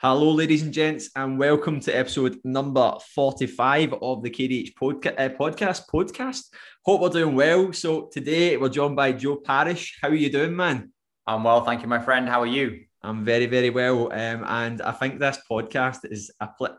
Hello, ladies and gents, and welcome to episode number 45 of the KDH podca- uh, podcast. Podcast. Hope we're doing well. So, today we're joined by Joe Parish. How are you doing, man? I'm well, thank you, my friend. How are you? I'm very, very well. Um, and I think this podcast is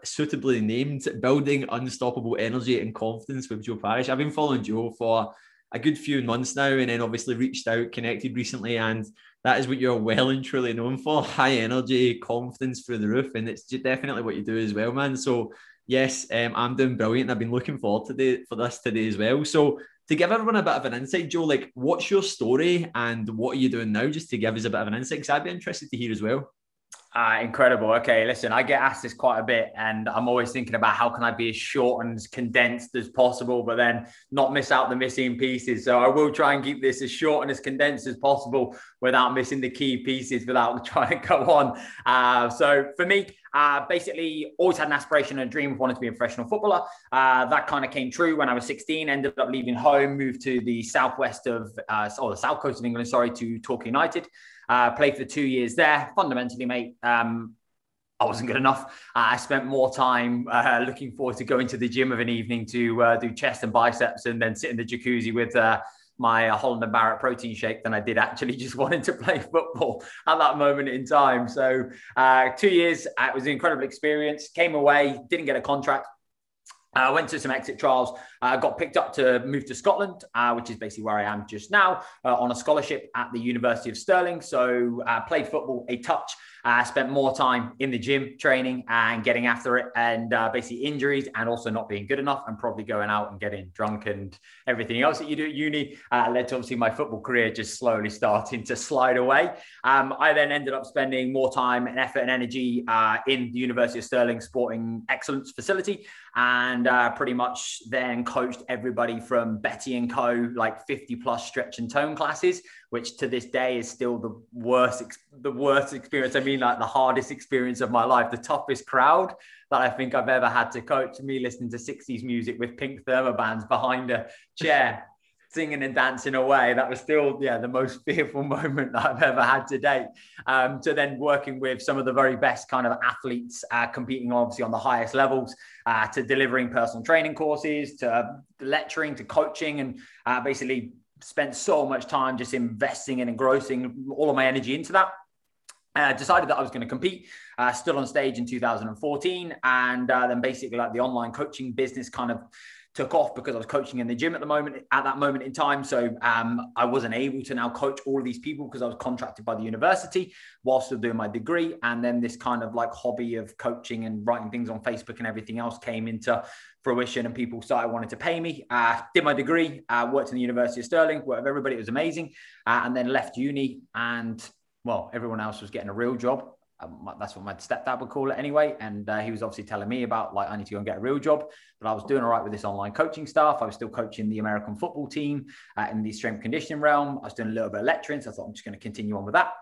suitably named Building Unstoppable Energy and Confidence with Joe Parish. I've been following Joe for a good few months now and then obviously reached out, connected recently, and that is what you're well and truly known for high energy, confidence through the roof. And it's definitely what you do as well, man. So, yes, um, I'm doing brilliant. I've been looking forward to for this today as well. So, to give everyone a bit of an insight, Joe, like what's your story and what are you doing now just to give us a bit of an insight? Because I'd be interested to hear as well. Uh, incredible. Okay, listen, I get asked this quite a bit, and I'm always thinking about how can I be as short and as condensed as possible, but then not miss out the missing pieces. So I will try and keep this as short and as condensed as possible without missing the key pieces, without trying to go on. Uh, so for me, uh, basically, always had an aspiration and a dream of wanting to be a professional footballer. Uh, that kind of came true when I was 16. Ended up leaving home, moved to the southwest of, uh, or the south coast of England, sorry, to Torquay United. Uh, played for two years there. Fundamentally, mate, um, I wasn't good enough. Uh, I spent more time uh, looking forward to going to the gym of an evening to uh, do chest and biceps and then sit in the jacuzzi with uh, my Holland and Barrett protein shake than I did actually just wanting to play football at that moment in time. So, uh, two years, uh, it was an incredible experience. Came away, didn't get a contract, I uh, went to some exit trials, uh, got picked up to move to Scotland, uh, which is basically where I am just now, uh, on a scholarship at the University of Stirling. So, uh, played football a touch, I spent more time in the gym training and getting after it, and uh, basically injuries and also not being good enough, and probably going out and getting drunk and everything else that you do at uni uh, led to obviously my football career just slowly starting to slide away. Um, I then ended up spending more time and effort and energy uh, in the University of Stirling Sporting Excellence facility, and uh, pretty much then coached everybody from Betty and Co. like 50 plus stretch and tone classes which to this day is still the worst, the worst experience. I mean, like the hardest experience of my life, the toughest crowd that I think I've ever had to coach. Me listening to 60s music with pink thermobands behind a chair, singing and dancing away. That was still, yeah, the most fearful moment that I've ever had to date. Um, to then working with some of the very best kind of athletes, uh, competing obviously on the highest levels, uh, to delivering personal training courses, to lecturing, to coaching, and uh, basically spent so much time just investing and engrossing all of my energy into that. Uh, decided that I was going to compete. Uh, stood on stage in 2014, and uh, then basically like the online coaching business kind of took off because I was coaching in the gym at the moment at that moment in time. So um, I wasn't able to now coach all of these people because I was contracted by the university whilst still doing my degree. And then this kind of like hobby of coaching and writing things on Facebook and everything else came into fruition, and people started wanting to pay me. Uh, did my degree, uh, worked in the University of Stirling, worked with everybody. It was amazing, uh, and then left uni and well, everyone else was getting a real job. Um, that's what my stepdad would call it anyway. And uh, he was obviously telling me about like I need to go and get a real job. But I was doing all right with this online coaching stuff. I was still coaching the American football team uh, in the strength conditioning realm. I was doing a little bit of lecturing, so I thought I'm just going to continue on with that.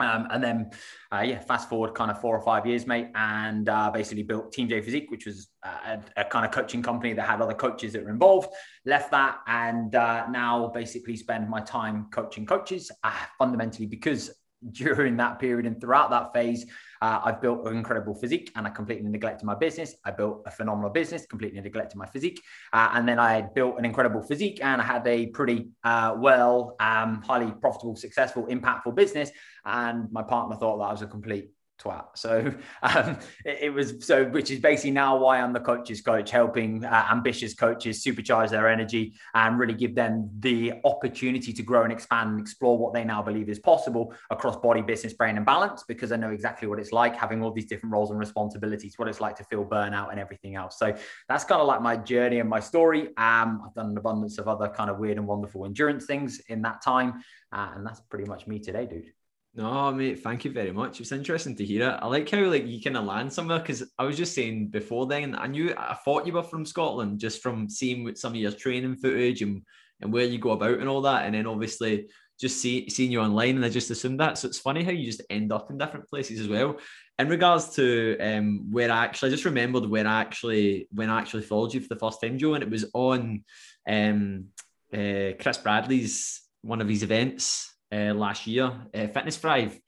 Um, and then, uh, yeah, fast forward kind of four or five years, mate, and uh, basically built Team J Physique, which was a, a, kind of coaching company that had other coaches that were involved. Left that, and uh, now basically spend my time coaching coaches, uh, fundamentally because during that period and throughout that phase, uh, I've built an incredible physique and I completely neglected my business. I built a phenomenal business, completely neglected my physique. Uh, and then I built an incredible physique and I had a pretty uh, well, um, highly profitable, successful, impactful business. And my partner thought that I was a complete twat. So um, it, it, was so, which is basically now why I'm the coach's coach, helping uh, ambitious coaches supercharge their energy and really give them the opportunity to grow and expand and explore what they now believe is possible across body, business, brain, and balance. Because I know exactly what it's like having all these different roles and responsibilities, what it's like to feel burnout and everything else. So that's kind of like my journey and my story. Um, I've done an abundance of other kind of weird and wonderful endurance things in that time, uh, and that's pretty much me today, dude. No, mate, thank you very much. It's interesting to hear it. I like how like you kind of land somewhere because I was just saying before then, I knew I thought you were from Scotland just from seeing some of your training footage and and where you go about and all that, and then obviously just see, seeing you online, and I just assumed that. So it's funny how you just end up in different places as well. In regards to um, where I actually, I just remembered where I actually when I actually followed you for the first time, Joe, and it was on um, uh, Chris Bradley's one of his events uh, last year, uh, Fitness Thrive.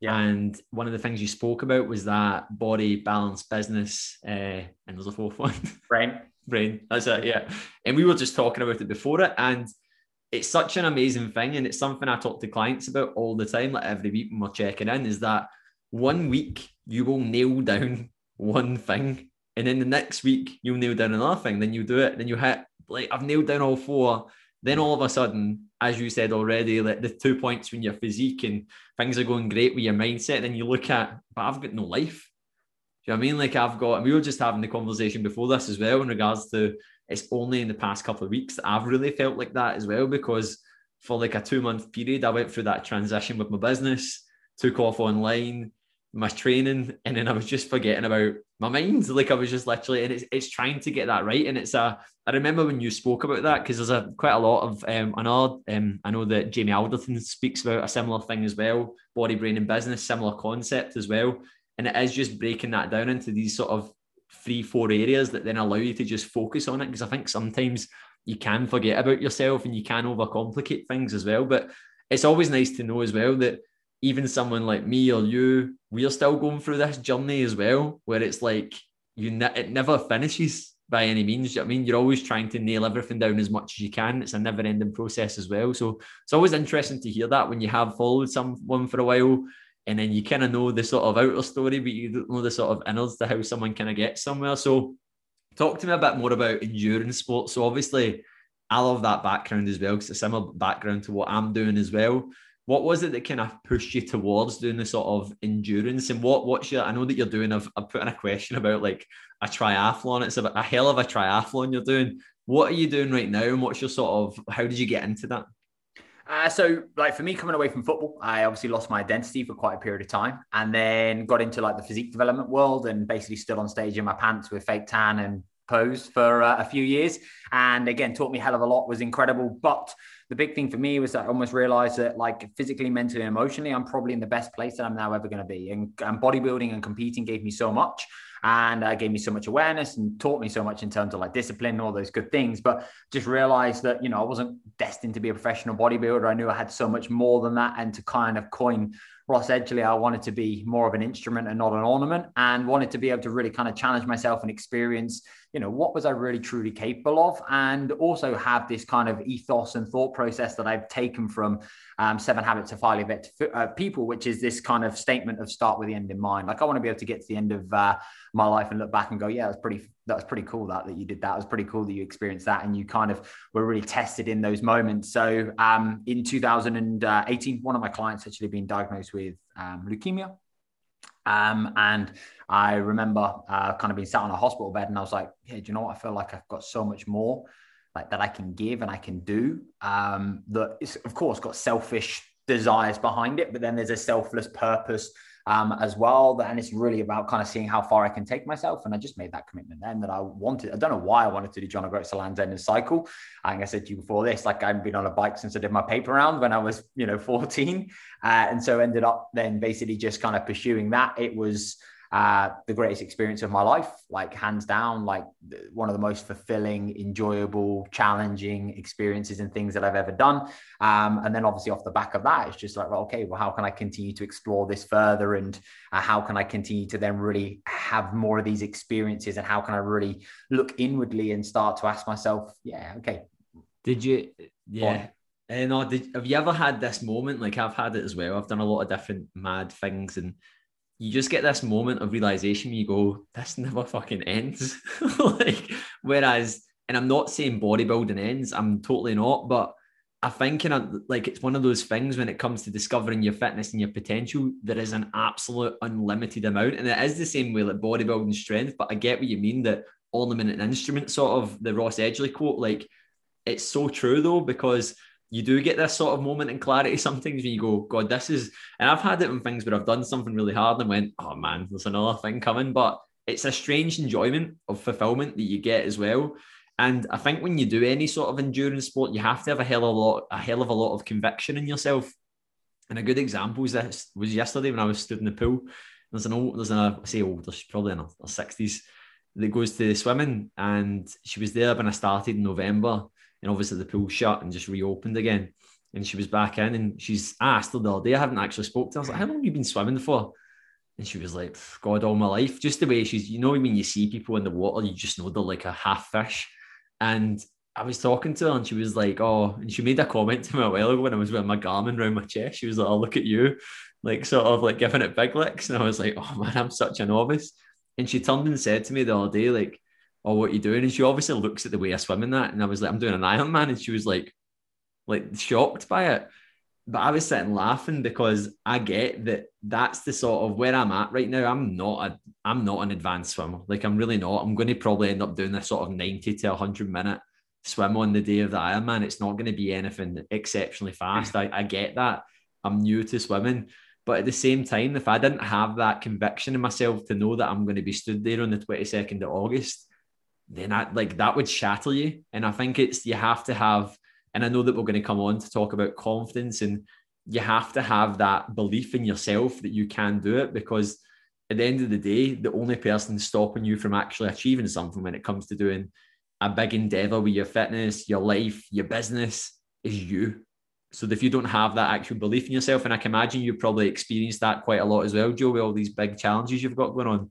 Yeah. And one of the things you spoke about was that body, balance, business, uh, and there's a fourth one. Brain. Brain. That's it. Yeah. And we were just talking about it before it. And it's such an amazing thing. And it's something I talk to clients about all the time, like every week when we're checking in, is that one week you will nail down one thing. And then the next week you'll nail down another thing. Then you do it. Then you hit, like, I've nailed down all four. Then all of a sudden, as you said already, like the two points when your physique and things are going great with your mindset, then you look at, but I've got no life. Do you know I mean? Like I've got, and we were just having the conversation before this as well in regards to it's only in the past couple of weeks that I've really felt like that as well because for like a two month period, I went through that transition with my business, took off online, my training, and then I was just forgetting about my mind. Like I was just literally, and it's, it's trying to get that right. And it's a, I remember when you spoke about that because there's a quite a lot of, um, know, um, I know that Jamie Alderton speaks about a similar thing as well, body, brain, and business, similar concept as well. And it is just breaking that down into these sort of three, four areas that then allow you to just focus on it. Because I think sometimes you can forget about yourself and you can overcomplicate things as well. But it's always nice to know as well that even someone like me or you, we are still going through this journey as well, where it's like you ne- it never finishes by any means. You I mean, you're always trying to nail everything down as much as you can. It's a never-ending process as well. So it's always interesting to hear that when you have followed someone for a while, and then you kind of know the sort of outer story, but you don't know the sort of innards to how someone kind of gets somewhere. So talk to me a bit more about endurance sports. So obviously, I love that background as well because it's a similar background to what I'm doing as well what was it that kind of pushed you towards doing the sort of endurance? And what what's your i know that you're doing i've, I've put in a question about like a triathlon. It's a, a hell of a triathlon you're doing. What are you doing right now and what's your sort of how did you get into that? Uh, so, like for me, coming away from football, I obviously lost my identity for quite a period of time, and then got into like the physique development world, and basically stood on stage in my pants with fake tan and pose for uh, a few years, and again taught me hell of a lot. Was incredible, but the big thing for me was that I almost realized that like physically, mentally, and emotionally, I'm probably in the best place that I'm now ever going to be. And, and, bodybuilding and competing gave me so much and uh, gave me so much awareness and taught me so much in terms of like discipline and all those good things. But just realized that, you know, I wasn't destined to be a professional bodybuilder. I knew I had so much more than that. And to kind of coin Ross Edgley, I wanted to be more of an instrument and not an ornament, and wanted to be able to really kind of challenge myself and experience, you know, what was I really truly capable of, and also have this kind of ethos and thought process that I've taken from um, Seven Habits of Highly Effective uh, People, which is this kind of statement of start with the end in mind. Like I want to be able to get to the end of uh, my life and look back and go, yeah, that's pretty that was pretty cool that that you did that. It was pretty cool that you experienced that and you kind of were really tested in those moments. So um, in 2018, one of my clients actually been diagnosed with um, leukemia. Um, and I remember uh, kind of being sat on a hospital bed and I was like, yeah, do you know what? I feel like I've got so much more like that I can give and I can do. Um, that is, of course, got selfish desires behind it, but then there's a selfless purpose um, as well. And it's really about kind of seeing how far I can take myself. And I just made that commitment then that I wanted. I don't know why I wanted to do John O'Groats to Land's End and cycle. I think I said to you before this, like I have been on a bike since I did my paper round when I was, you know, 14. Uh, and so ended up then basically just kind of pursuing that. It was, uh, the greatest experience of my life, like hands down, like one of the most fulfilling, enjoyable, challenging experiences and things that I've ever done. Um, and then obviously off the back of that, it's just like, well, okay, well, how can I continue to explore this further? And uh, how can I continue to then really have more of these experiences? And how can I really look inwardly and start to ask myself, yeah, okay. Did you, yeah. And uh, did, have you ever had this moment? Like I've had it as well. I've done a lot of different mad things and you just get this moment of realization you go, this never fucking ends. like, whereas, and I'm not saying bodybuilding ends, I'm totally not, but I think in a, like it's one of those things when it comes to discovering your fitness and your potential, there is an absolute unlimited amount. And it is the same way like bodybuilding strength, but I get what you mean that ornament and instrument sort of the Ross Edgley quote, like it's so true though, because you do get this sort of moment in clarity sometimes when you go, God, this is, and I've had it in things where I've done something really hard and went, oh man, there's another thing coming. But it's a strange enjoyment of fulfillment that you get as well. And I think when you do any sort of endurance sport, you have to have a hell of a lot, a hell of a lot of conviction in yourself. And a good example is this was yesterday when I was stood in the pool. There's an old, there's an, I say old, there's probably in her 60s that goes to swimming. And she was there when I started in November and obviously the pool shut and just reopened again. and she was back in and she's asked her the other day. I haven't actually spoke to her. I was like, How long have you been swimming for? And she was like, God, all my life. Just the way she's, you know, when you see people in the water, you just know they're like a half fish. And I was talking to her and she was like, Oh, and she made a comment to me a while ago when I was wearing my Garmin around my chest. She was like, Oh, look at you, like sort of like giving it big licks. And I was like, Oh man, I'm such a novice. And she turned and said to me the other day, like, Oh, what are you doing? And she obviously looks at the way I swim in that. And I was like, I'm doing an Ironman. And she was like, like shocked by it. But I was sitting laughing because I get that that's the sort of where I'm at right now. I'm not a I'm not an advanced swimmer. Like I'm really not. I'm going to probably end up doing this sort of 90 to 100 minute swim on the day of the Ironman. It's not going to be anything exceptionally fast. I, I get that. I'm new to swimming. But at the same time, if I didn't have that conviction in myself to know that I'm going to be stood there on the 22nd of August, then I like that would shatter you. And I think it's you have to have and I know that we're going to come on to talk about confidence, and you have to have that belief in yourself that you can do it because at the end of the day, the only person stopping you from actually achieving something when it comes to doing a big endeavor with your fitness, your life, your business is you. So if you don't have that actual belief in yourself, and I can imagine you probably experienced that quite a lot as well, Joe, with all these big challenges you've got going on.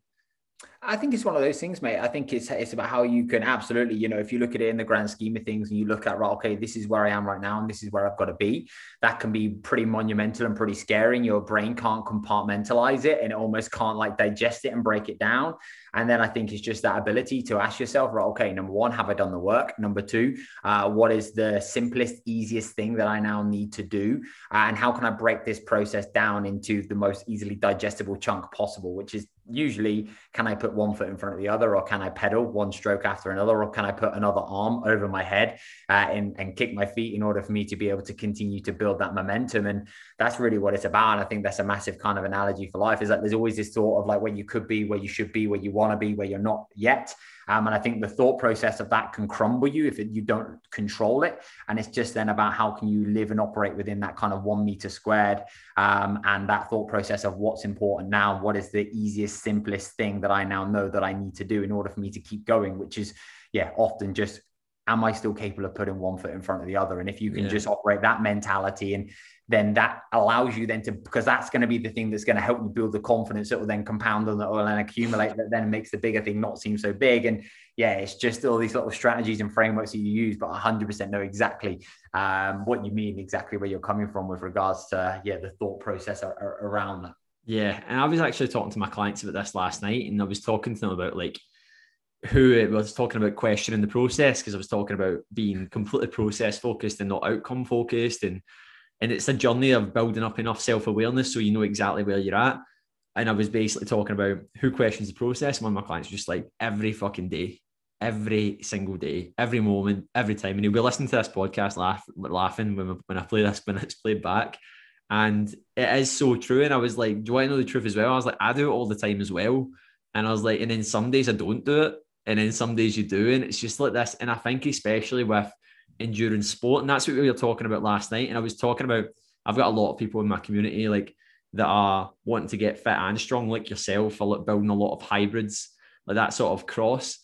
I think it's one of those things, mate. I think it's it's about how you can absolutely, you know, if you look at it in the grand scheme of things and you look at right, okay, this is where I am right now and this is where I've got to be. That can be pretty monumental and pretty scary. And your brain can't compartmentalize it and it almost can't like digest it and break it down. And then I think it's just that ability to ask yourself, right, okay, number one, have I done the work? Number two, uh, what is the simplest, easiest thing that I now need to do? Uh, and how can I break this process down into the most easily digestible chunk possible, which is usually can I put one foot in front of the other, or can I pedal one stroke after another, or can I put another arm over my head uh, and, and kick my feet in order for me to be able to continue to build that momentum? And that's really what it's about. And I think that's a massive kind of analogy for life is that there's always this thought of like where you could be, where you should be, where you want to be, where you're not yet. Um, and I think the thought process of that can crumble you if it, you don't control it. And it's just then about how can you live and operate within that kind of one meter squared um, and that thought process of what's important now, what is the easiest, simplest thing that I now know that I need to do in order for me to keep going, which is, yeah, often just am I still capable of putting one foot in front of the other? And if you can yeah. just operate that mentality and then that allows you then to because that's going to be the thing that's going to help you build the confidence that will then compound and that will then accumulate that then makes the bigger thing not seem so big. And yeah it's just all these little strategies and frameworks that you use but 100% know exactly um, what you mean exactly where you're coming from with regards to yeah the thought process around that. Yeah and i was actually talking to my clients about this last night and i was talking to them about like who it was talking about questioning the process because I was talking about being completely process focused and not outcome focused and and it's a journey of building up enough self-awareness so you know exactly where you're at. And I was basically talking about who questions the process. One of my clients just like every fucking day every single day every moment every time. And he'll be listening to this podcast laugh, laughing when, when I play this when it's played back. And it is so true. And I was like do to know the truth as well? I was like I do it all the time as well. And I was like and then some days I don't do it and then some days you do, and it's just like this. And I think especially with endurance sport, and that's what we were talking about last night. And I was talking about I've got a lot of people in my community like that are wanting to get fit and strong, like yourself, or like building a lot of hybrids, like that sort of cross.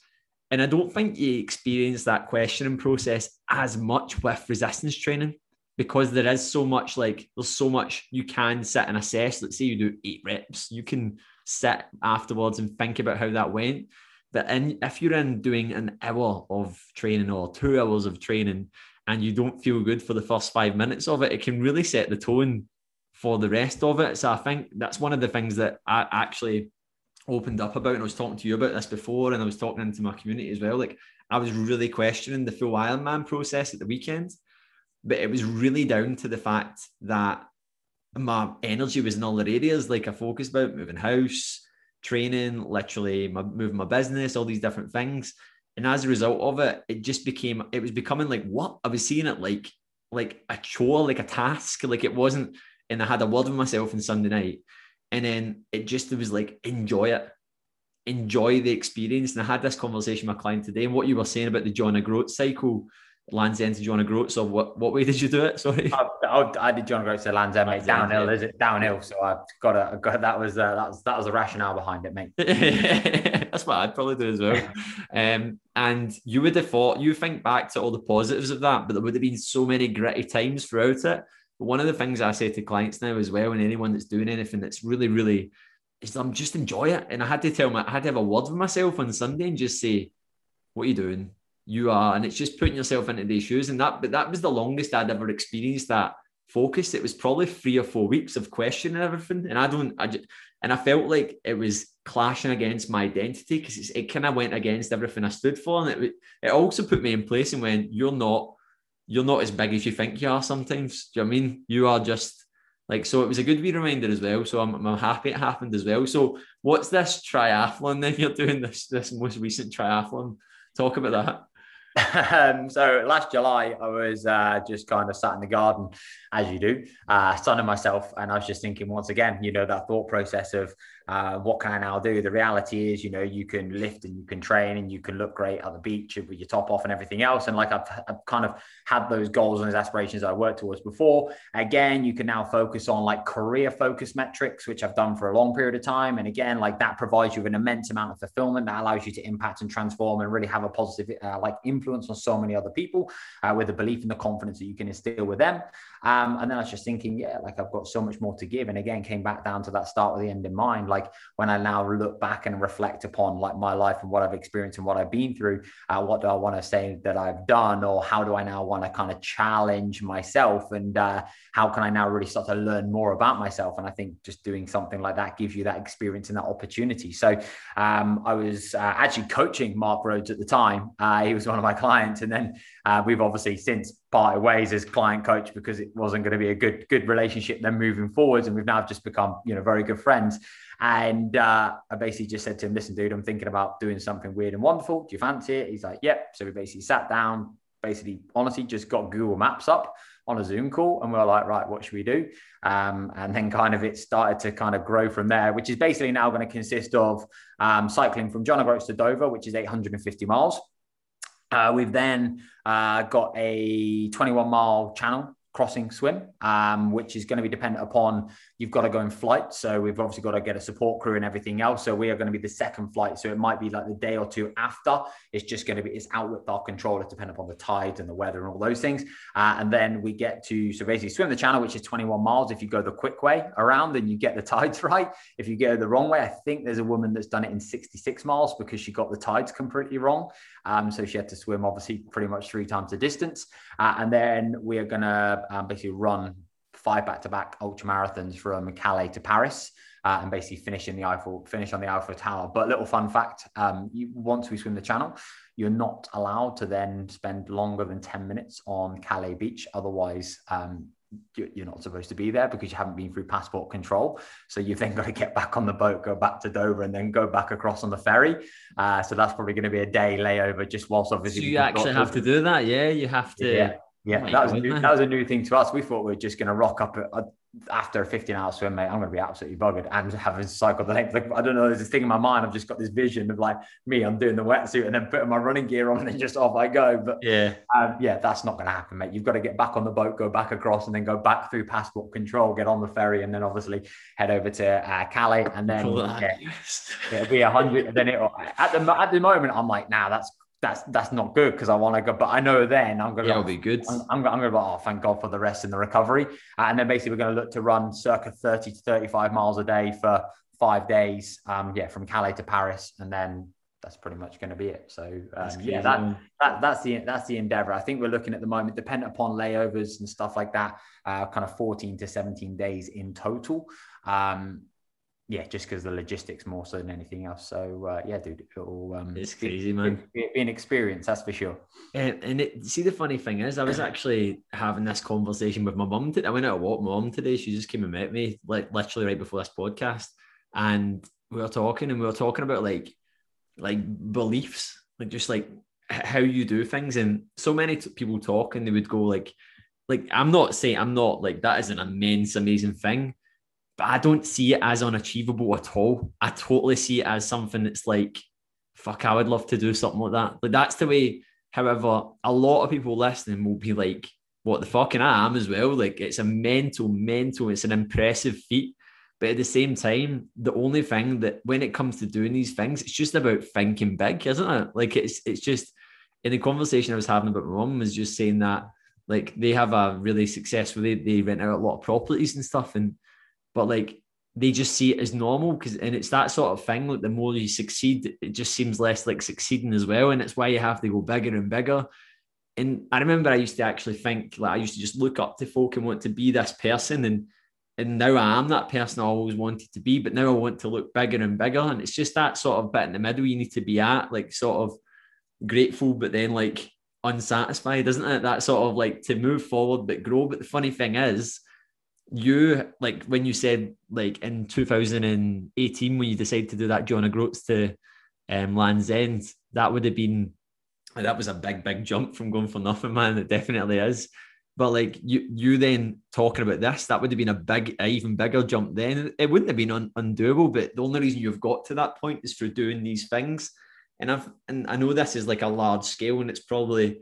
And I don't think you experience that questioning process as much with resistance training because there is so much like there's so much you can sit and assess. Let's say you do eight reps, you can sit afterwards and think about how that went. But in, if you're in doing an hour of training or two hours of training and you don't feel good for the first five minutes of it, it can really set the tone for the rest of it. So I think that's one of the things that I actually opened up about. And I was talking to you about this before, and I was talking into my community as well. Like I was really questioning the full Ironman process at the weekend, but it was really down to the fact that my energy was in other areas, like I focused about moving house, training, literally my, moving my business, all these different things. And as a result of it, it just became, it was becoming like what? I was seeing it like, like a chore, like a task. Like it wasn't, and I had a word with myself on Sunday night. And then it just it was like, enjoy it. Enjoy the experience. And I had this conversation with my client today. And what you were saying about the John O'Groats cycle, Land's End to grow it? So what, what way did you do it? Sorry. I, I, I did John O'Groats to Land's End, mate. Downhill, yeah. is it? Downhill. So I've got a, got, that was, uh, that was, that was the rationale behind it, mate. That's what I'd probably do as well. um, and you would have thought, you think back to all the positives of that, but there would have been so many gritty times throughout it. But one of the things I say to clients now as well, and anyone that's doing anything that's really, really, is I'm just enjoy it. And I had to tell my, I had to have a word with myself on Sunday and just say, what are you doing? You are, and it's just putting yourself into these shoes. And that, but that was the longest I'd ever experienced that focus. It was probably three or four weeks of questioning everything. And I don't, I just, and I felt like it was clashing against my identity because it kind of went against everything I stood for. And it, it also put me in place and when you're not, you're not as big as you think you are sometimes. Do you know I mean? You are just like, so it was a good wee reminder as well. So I'm, I'm happy it happened as well. So what's this triathlon then you're doing this, this most recent triathlon? Talk about that. Um, so last July, I was uh, just kind of sat in the garden, as you do, uh, sunning myself, and I was just thinking once again, you know, that thought process of uh, what can I now do? The reality is, you know, you can lift and you can train and you can look great at the beach with your top off and everything else. And like I've, I've kind of had those goals and those aspirations I worked towards before. Again, you can now focus on like career focus metrics, which I've done for a long period of time. And again, like that provides you with an immense amount of fulfillment that allows you to impact and transform and really have a positive uh, like influence on so many other people uh, with the belief and the confidence that you can instill with them. Um, and then I was just thinking, yeah, like I've got so much more to give. And again, came back down to that start with the end in mind. Like when I now look back and reflect upon like my life and what I've experienced and what I've been through, uh, what do I want to say that I've done, or how do I now want to kind of challenge myself, and uh, how can I now really start to learn more about myself? And I think just doing something like that gives you that experience and that opportunity. So um, I was uh, actually coaching Mark Rhodes at the time. Uh, he was one of my clients, and then uh, we've obviously since parted ways as client coach because it wasn't going to be a good good relationship then moving forwards and we've now just become you know very good friends. And uh, I basically just said to him listen dude I'm thinking about doing something weird and wonderful. Do you fancy it? He's like yep. So we basically sat down basically honestly just got Google Maps up on a Zoom call and we are like right what should we do? Um, and then kind of it started to kind of grow from there which is basically now going to consist of um, cycling from John O'Groats to Dover which is 850 miles. Uh, we've then uh, got a 21 mile channel crossing swim, um, which is going to be dependent upon you've got to go in flight. So we've obviously got to get a support crew and everything else. So we are going to be the second flight. So it might be like the day or two after. It's just going to be it's out with our controller, depending upon the tides and the weather and all those things. Uh, and then we get to so basically swim the channel, which is 21 miles. If you go the quick way around, then you get the tides right. If you go the wrong way, I think there's a woman that's done it in 66 miles because she got the tides completely wrong. Um, so she had to swim obviously pretty much three times the distance. Uh, and then we are going to um, basically run five back-to-back ultra marathons from Calais to Paris. Uh, and basically finish in the Eiffel, finish on the Eiffel Tower. But little fun fact: um, you, once we swim the channel, you're not allowed to then spend longer than ten minutes on Calais Beach. Otherwise, um, you're not supposed to be there because you haven't been through passport control. So you've then got to get back on the boat, go back to Dover, and then go back across on the ferry. Uh, so that's probably going to be a day layover, just whilst obviously. So you actually have to do that, yeah. You have to. Yeah. Yeah, that was new, that was a new thing to us. We thought we were just going to rock up at, after a 15 hour swim, mate. I'm going to be absolutely buggered and having cycled the length. Like, I don't know. There's this thing in my mind. I've just got this vision of like me. I'm doing the wetsuit and then putting my running gear on and then just off I go. But yeah, um, yeah, that's not going to happen, mate. You've got to get back on the boat, go back across, and then go back through passport control, get on the ferry, and then obviously head over to uh, Calais, and then yeah, it'll be a hundred. Then it at the at the moment, I'm like, nah, that's that's that's not good because I want to go. But I know then I'm going to. Yeah, be good. I'm, I'm, I'm going to be oh, thank God for the rest and the recovery. And then basically we're going to look to run circa 30 to 35 miles a day for five days. Um, yeah, from Calais to Paris, and then that's pretty much going to be it. So um, yeah, that, that that's the that's the endeavor. I think we're looking at the moment, dependent upon layovers and stuff like that, uh, kind of 14 to 17 days in total. Um, yeah, just because the logistics more so than anything else. So uh, yeah, dude, it'll um, it's crazy, man. Be, be, an experience, that's for sure. And, and it, see, the funny thing is, I was actually having this conversation with my mum today. I went out to walk my mum today. She just came and met me, like literally right before this podcast, and we were talking, and we were talking about like, like beliefs, like just like how you do things, and so many t- people talk, and they would go like, like I'm not saying I'm not like that is an immense, amazing thing but I don't see it as unachievable at all. I totally see it as something that's like, fuck, I would love to do something like that. Like that's the way However, a lot of people listening will be like, what the fucking I am as well. Like it's a mental, mental, it's an impressive feat. But at the same time, the only thing that when it comes to doing these things, it's just about thinking big, isn't it? Like it's it's just in the conversation I was having about my mum was just saying that like they have a really successful they, they rent out a lot of properties and stuff and but like they just see it as normal because and it's that sort of thing like the more you succeed it just seems less like succeeding as well and it's why you have to go bigger and bigger. And i remember i used to actually think like i used to just look up to folk and want to be this person and and now i am that person i always wanted to be but now i want to look bigger and bigger and it's just that sort of bit in the middle you need to be at like sort of grateful but then like unsatisfied isn't it? That sort of like to move forward but grow. But the funny thing is you like when you said like in 2018 when you decided to do that John O'Groats to um, Land's End, that would have been that was a big big jump from going for nothing, man. It definitely is. But like you, you then talking about this, that would have been a big, a even bigger jump. Then it wouldn't have been un- undoable. But the only reason you've got to that point is through doing these things. And I've, and I know this is like a large scale, and it's probably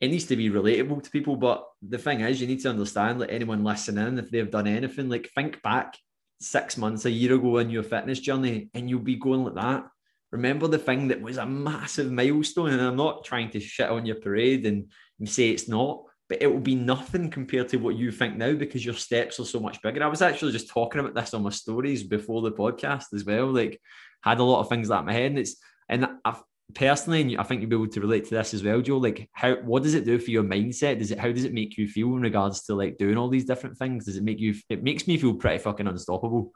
it needs to be relatable to people. But the thing is, you need to understand, like anyone listening, if they've done anything, like think back six months, a year ago in your fitness journey, and you'll be going like that. Remember the thing that was a massive milestone, and I'm not trying to shit on your parade and, say it's not, but it will be nothing compared to what you think now because your steps are so much bigger. I was actually just talking about this on my stories before the podcast as well. Like, had a lot of things like my head, and it's and I've personally, and I think you'll be able to relate to this as well, Joe. Like, how what does it do for your mindset? Does it how does it make you feel in regards to like doing all these different things? Does it make you? It makes me feel pretty fucking unstoppable.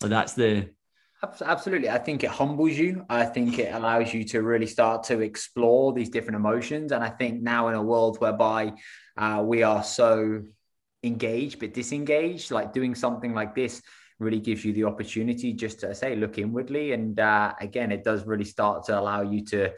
Like that's the. Absolutely, I think it humbles you. I think it allows you to really start to explore these different emotions. And I think now in a world whereby uh, we are so engaged but disengaged, like doing something like this really gives you the opportunity just to say look inwardly. And uh, again it does really start to allow you to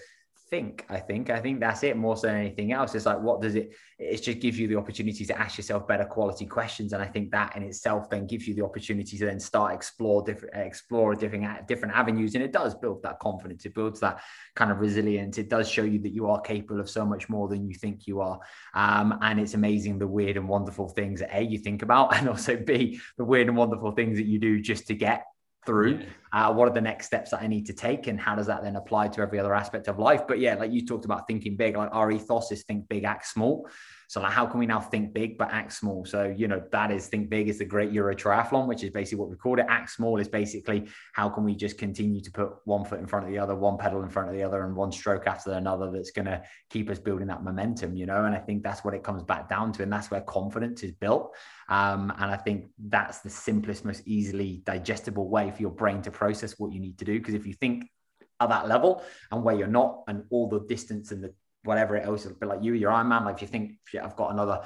think i think i think that's it more so than anything else. It's like what does it it just gives you the opportunity to ask yourself better quality questions. And i think that in itself then gives you the opportunity to then start explore different explore different different avenues. And it does build that confidence. It builds that kind of resilience. It does show you that you are capable of so much more than you think you are. Um, and it's amazing the weird and wonderful things that a you think about and also b the weird and wonderful things that you do just to get through uh, what are the next steps that i need to take and how does that then apply to every other aspect of life? But yeah like you talked about thinking big like our ethos is think big act small so like, how can we now think big but act small? So you know that is think big is the Great Euro Triathlon, which is basically what we called it. Act small is basically how can we just continue to put one foot in front of the other, one pedal in front of the other, and one stroke after another. That's going to keep us building that momentum, you know. And I think that's what it comes back down to, and that's where confidence is built. Um, and I think that's the simplest, most easily digestible way for your brain to process what you need to do. Because if you think at that level and where you're not and all the distance and the whatever else, but like you, your Ironman, like if you think, I've got another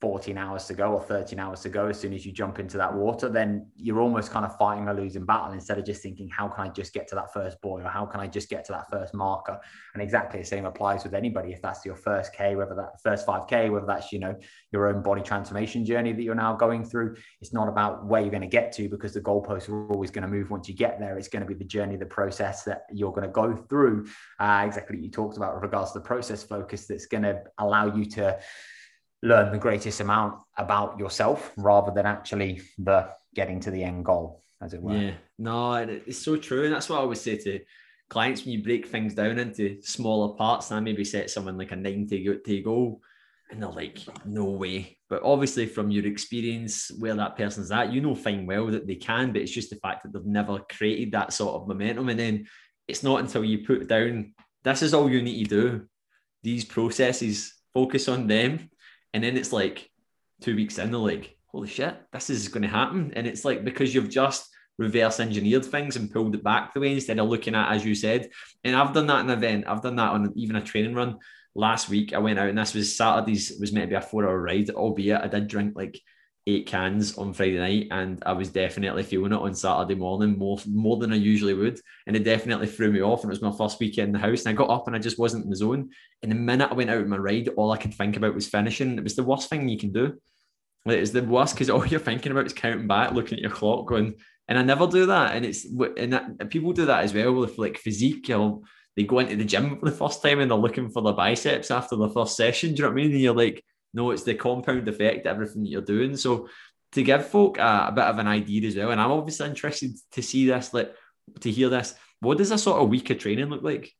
14 hours to go or 13 hours to go as soon as you jump into that water then you're almost kind of fighting a losing battle instead of just thinking how can i just get to that first buoy or how can i just get to that first marker? And exactly the same applies with anybody. If that's your first k whether that first 5k whether that's you know your own body transformation journey that you're now going through it's not about where you're going to get to because the goalposts are always going to move once you get there. It's going to be the journey the process that you're going to go through. Uh, exactly what you talked about with regards to the process focus that's going to allow you to learn the greatest amount about yourself rather than actually the getting to the end goal, as it were. Yeah, no, it's so true. And that's what I always say to clients when you break things down into smaller parts, and I maybe set someone like a 90 day goal, and they're like, no way. But obviously, from your experience where that person's at, you know fine well that they can, but it's just the fact that they've never created that sort of momentum. And then it's not until you put down, this is all you need to do. These processes, focus on them and then it's like two weeks in, they're like, holy shit, this is going to happen. And it's like because you've just reverse engineered things and pulled it back the way instead of looking at, as you said. And I've done that in an event, I've done that on even a training run last week. I went out and this was Saturday's, was meant to be a four hour ride, albeit I did drink like eight cans on Friday night, and I was definitely feeling it on Saturday morning more more than I usually would, and it definitely threw me off. And it was my first weekend in the house, and I got up and I just wasn't in the zone. And the minute I went out on my ride, all I could think about was finishing. It was the worst thing you can do. It the worst because all you're thinking about is counting back, looking at your clock, going. And I never do that, and it's and that, people do that as well with like physique or they go into the gym for the first time and they're looking for the biceps after the first session. Do you know what I mean? And you're like, no, it's the compound effect, of everything that you're doing. So to give folk a, a bit of an idea as well, and I'm obviously interested to see this, like to hear this. What does a sort of week of training look like?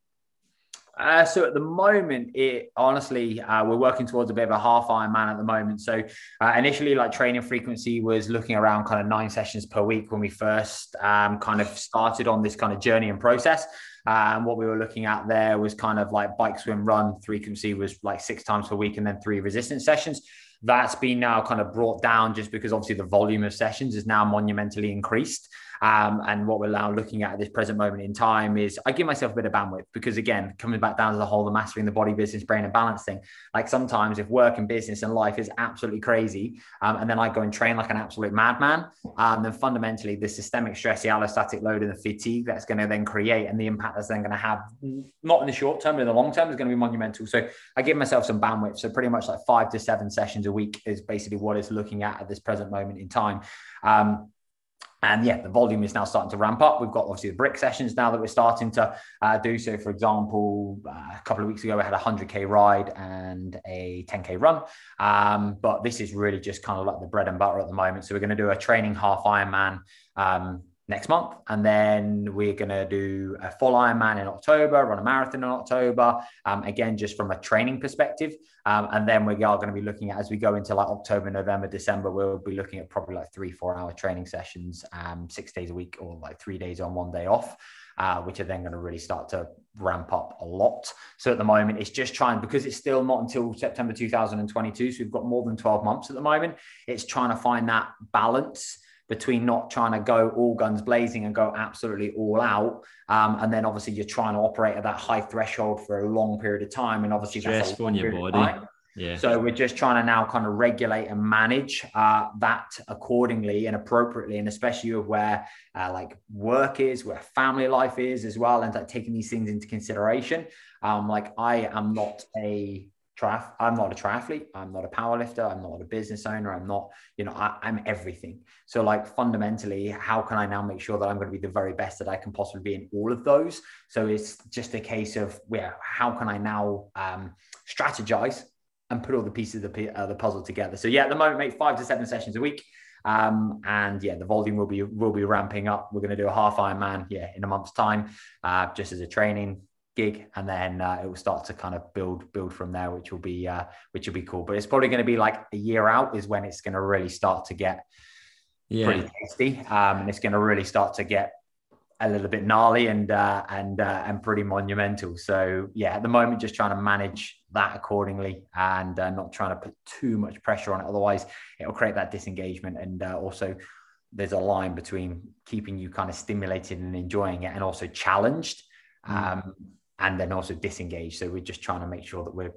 Uh, so at the moment, it honestly, uh, we're working towards a bit of a half Ironman at the moment. So uh, initially, like training frequency was looking around kind of nine sessions per week when we first um, kind of started on this kind of journey and process. And um, what we were looking at there was kind of like bike, swim, run. Frequency was like six times per week, and then three resistance sessions. That's been now kind of brought down just because obviously the volume of sessions is now monumentally increased. Um, and what we're now looking at at this present moment in time is I give myself a bit of bandwidth because, again, coming back down to the whole, the mastering the body, business, brain, and balance thing. Like sometimes if work and business and life is absolutely crazy, um, and then I go and train like an absolute madman, um, then fundamentally the systemic stress, the allostatic load, and the fatigue that's going to then create and the impact that's then going to have, not in the short term, but in the long term, is going to be monumental. So I give myself some bandwidth. So pretty much like five to seven sessions a week is basically what it's looking at at this present moment in time. Um, and yeah, the volume is now starting to ramp up. We've got obviously the brick sessions now that we're starting to uh, do. So, for example, uh, a couple of weeks ago, we had a 100K ride and a 10K run. Um, but this is really just kind of like the bread and butter at the moment. So, we're going to do a training half Ironman um, next month. And then we're going to do a full Ironman in October, run a marathon in October. Um, again, just from a training perspective. Um, and then we are going to be looking at, as we go into like October, November, December, we'll be looking at probably like three, four hour training sessions, um, six days a week or like three days on, one day off. Uh, which are then going to really start to ramp up a lot. So at the moment, it's just trying because it's still not until September 2022. So we've got more than 12 months at the moment. It's trying to find that balance between not trying to go all guns blazing and go absolutely all out. Um, and then obviously you're trying to operate at that high threshold for a long period of time. And obviously Stress that's on your body. Yeah. So we're just trying to now kind of regulate and manage uh, that accordingly and appropriately, and especially of where uh, like work is, where family life is as well, and like taking these things into consideration. Um, like I am not a triath- I'm not a triathlete. I'm not a powerlifter. I'm not a business owner. I'm not, you know, I, am everything. So, like, fundamentally, how can I now make sure that I'm going to be the very best that I can possibly be in all of those? So, it's just a case of where, how can I now um, strategize and put all the pieces of the, uh, the puzzle together? So, yeah, at the moment, make five to seven sessions a week. Um, and yeah, the volume will be will be ramping up. We're going to do a half Ironman, yeah, in a month's time, uh, just as a training gig and then uh, it will start to kind of build build from there which will be uh, which will be cool but it's probably going to be like a year out is when it's going to really start to get yeah. pretty tasty um, and it's going to really start to get a little bit gnarly and uh, and uh, and pretty monumental so yeah at the moment just trying to manage that accordingly and uh, not trying to put too much pressure on it otherwise it'll create that disengagement and uh, also there's a line between keeping you kind of stimulated and enjoying it and also challenged mm. um, and then also disengage. So we're just trying to make sure that we're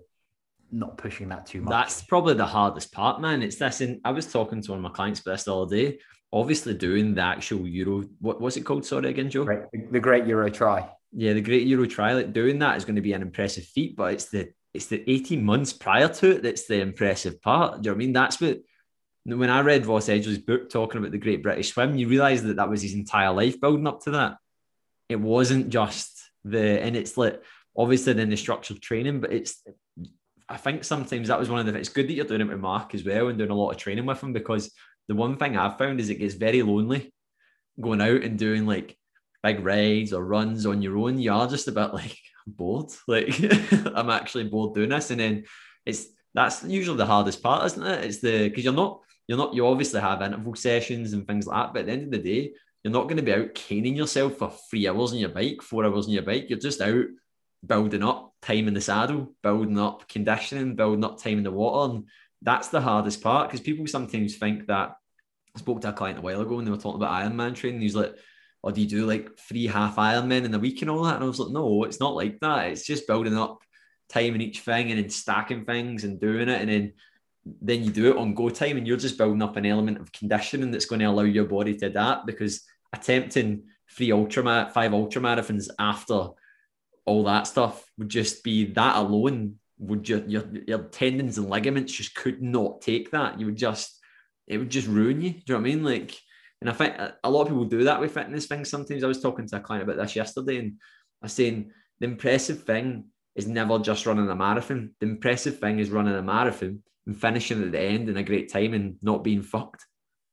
not pushing that too much. That's probably the hardest part, man. It's this. And I was talking to one of my clients about this the other day. Obviously, doing the actual Euro, what was it called? Sorry again, Joe. Right. The Great Euro Try. Yeah, the Great Euro Tri. Like doing that is going to be an impressive feat, but it's the it's the 18 months prior to it that's the impressive part. Do you know what I mean? That's what when I read Ross Edgley's book talking about the Great British Swim, you realize that that was his entire life building up to that. It wasn't just the and it's like obviously then the structured training, but it's I think sometimes that was one of the it's good that you're doing it with Mark as well and doing a lot of training with him because the one thing I've found is it gets very lonely going out and doing like big rides or runs on your own. You are just a bit like bored. Like I'm actually bored doing this. And then it's that's usually the hardest part, isn't it? It's the because you're not you're not you obviously have interval sessions and things like that, but at the end of the day, you're not going to be out caning yourself for three hours on your bike, four hours on your bike. You're just out building up time in the saddle, building up conditioning, building up time in the water. And that's the hardest part because people sometimes think that I spoke to a client a while ago and they were talking about Ironman training. He's like, oh, do you do like three half Ironman in a week and all that? And I was like, no, it's not like that. It's just building up time in each thing and then stacking things and doing it. And then then you do it on go time and you're just building up an element of conditioning that's going to allow your body to adapt because attempting three ultra five ultra marathons after all that stuff would just be that alone would your, your your tendons and ligaments just could not take that you would just it would just ruin you do you know what I mean like and I think a lot of people do that with fitness things sometimes I was talking to a client about this yesterday and I was saying the impressive thing is never just running a marathon. The impressive thing is running a marathon and finishing at the end in a great time and not being fucked.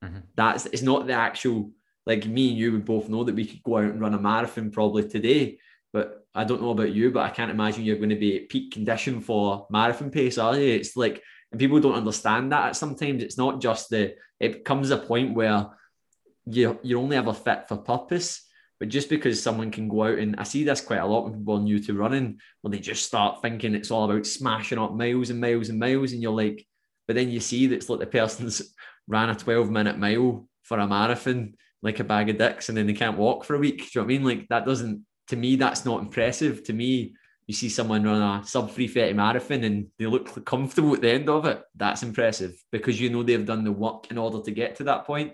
Mm-hmm. That's it's not the actual like me and you would both know that we could go out and run a marathon probably today. But I don't know about you, but I can't imagine you're going to be at peak condition for marathon pace, are you? It's like, and people don't understand that. Sometimes it's not just the. It comes a point where you you're only ever fit for purpose. But just because someone can go out and I see this quite a lot when people are new to running, when they just start thinking it's all about smashing up miles and miles and miles, and you're like, but then you see that it's like the person's ran a 12 minute mile for a marathon like a bag of dicks and then they can't walk for a week. Do you know what I mean? Like that doesn't to me, that's not impressive. To me, you see someone run a sub 330 marathon and they look comfortable at the end of it. That's impressive because you know they've done the work in order to get to that point.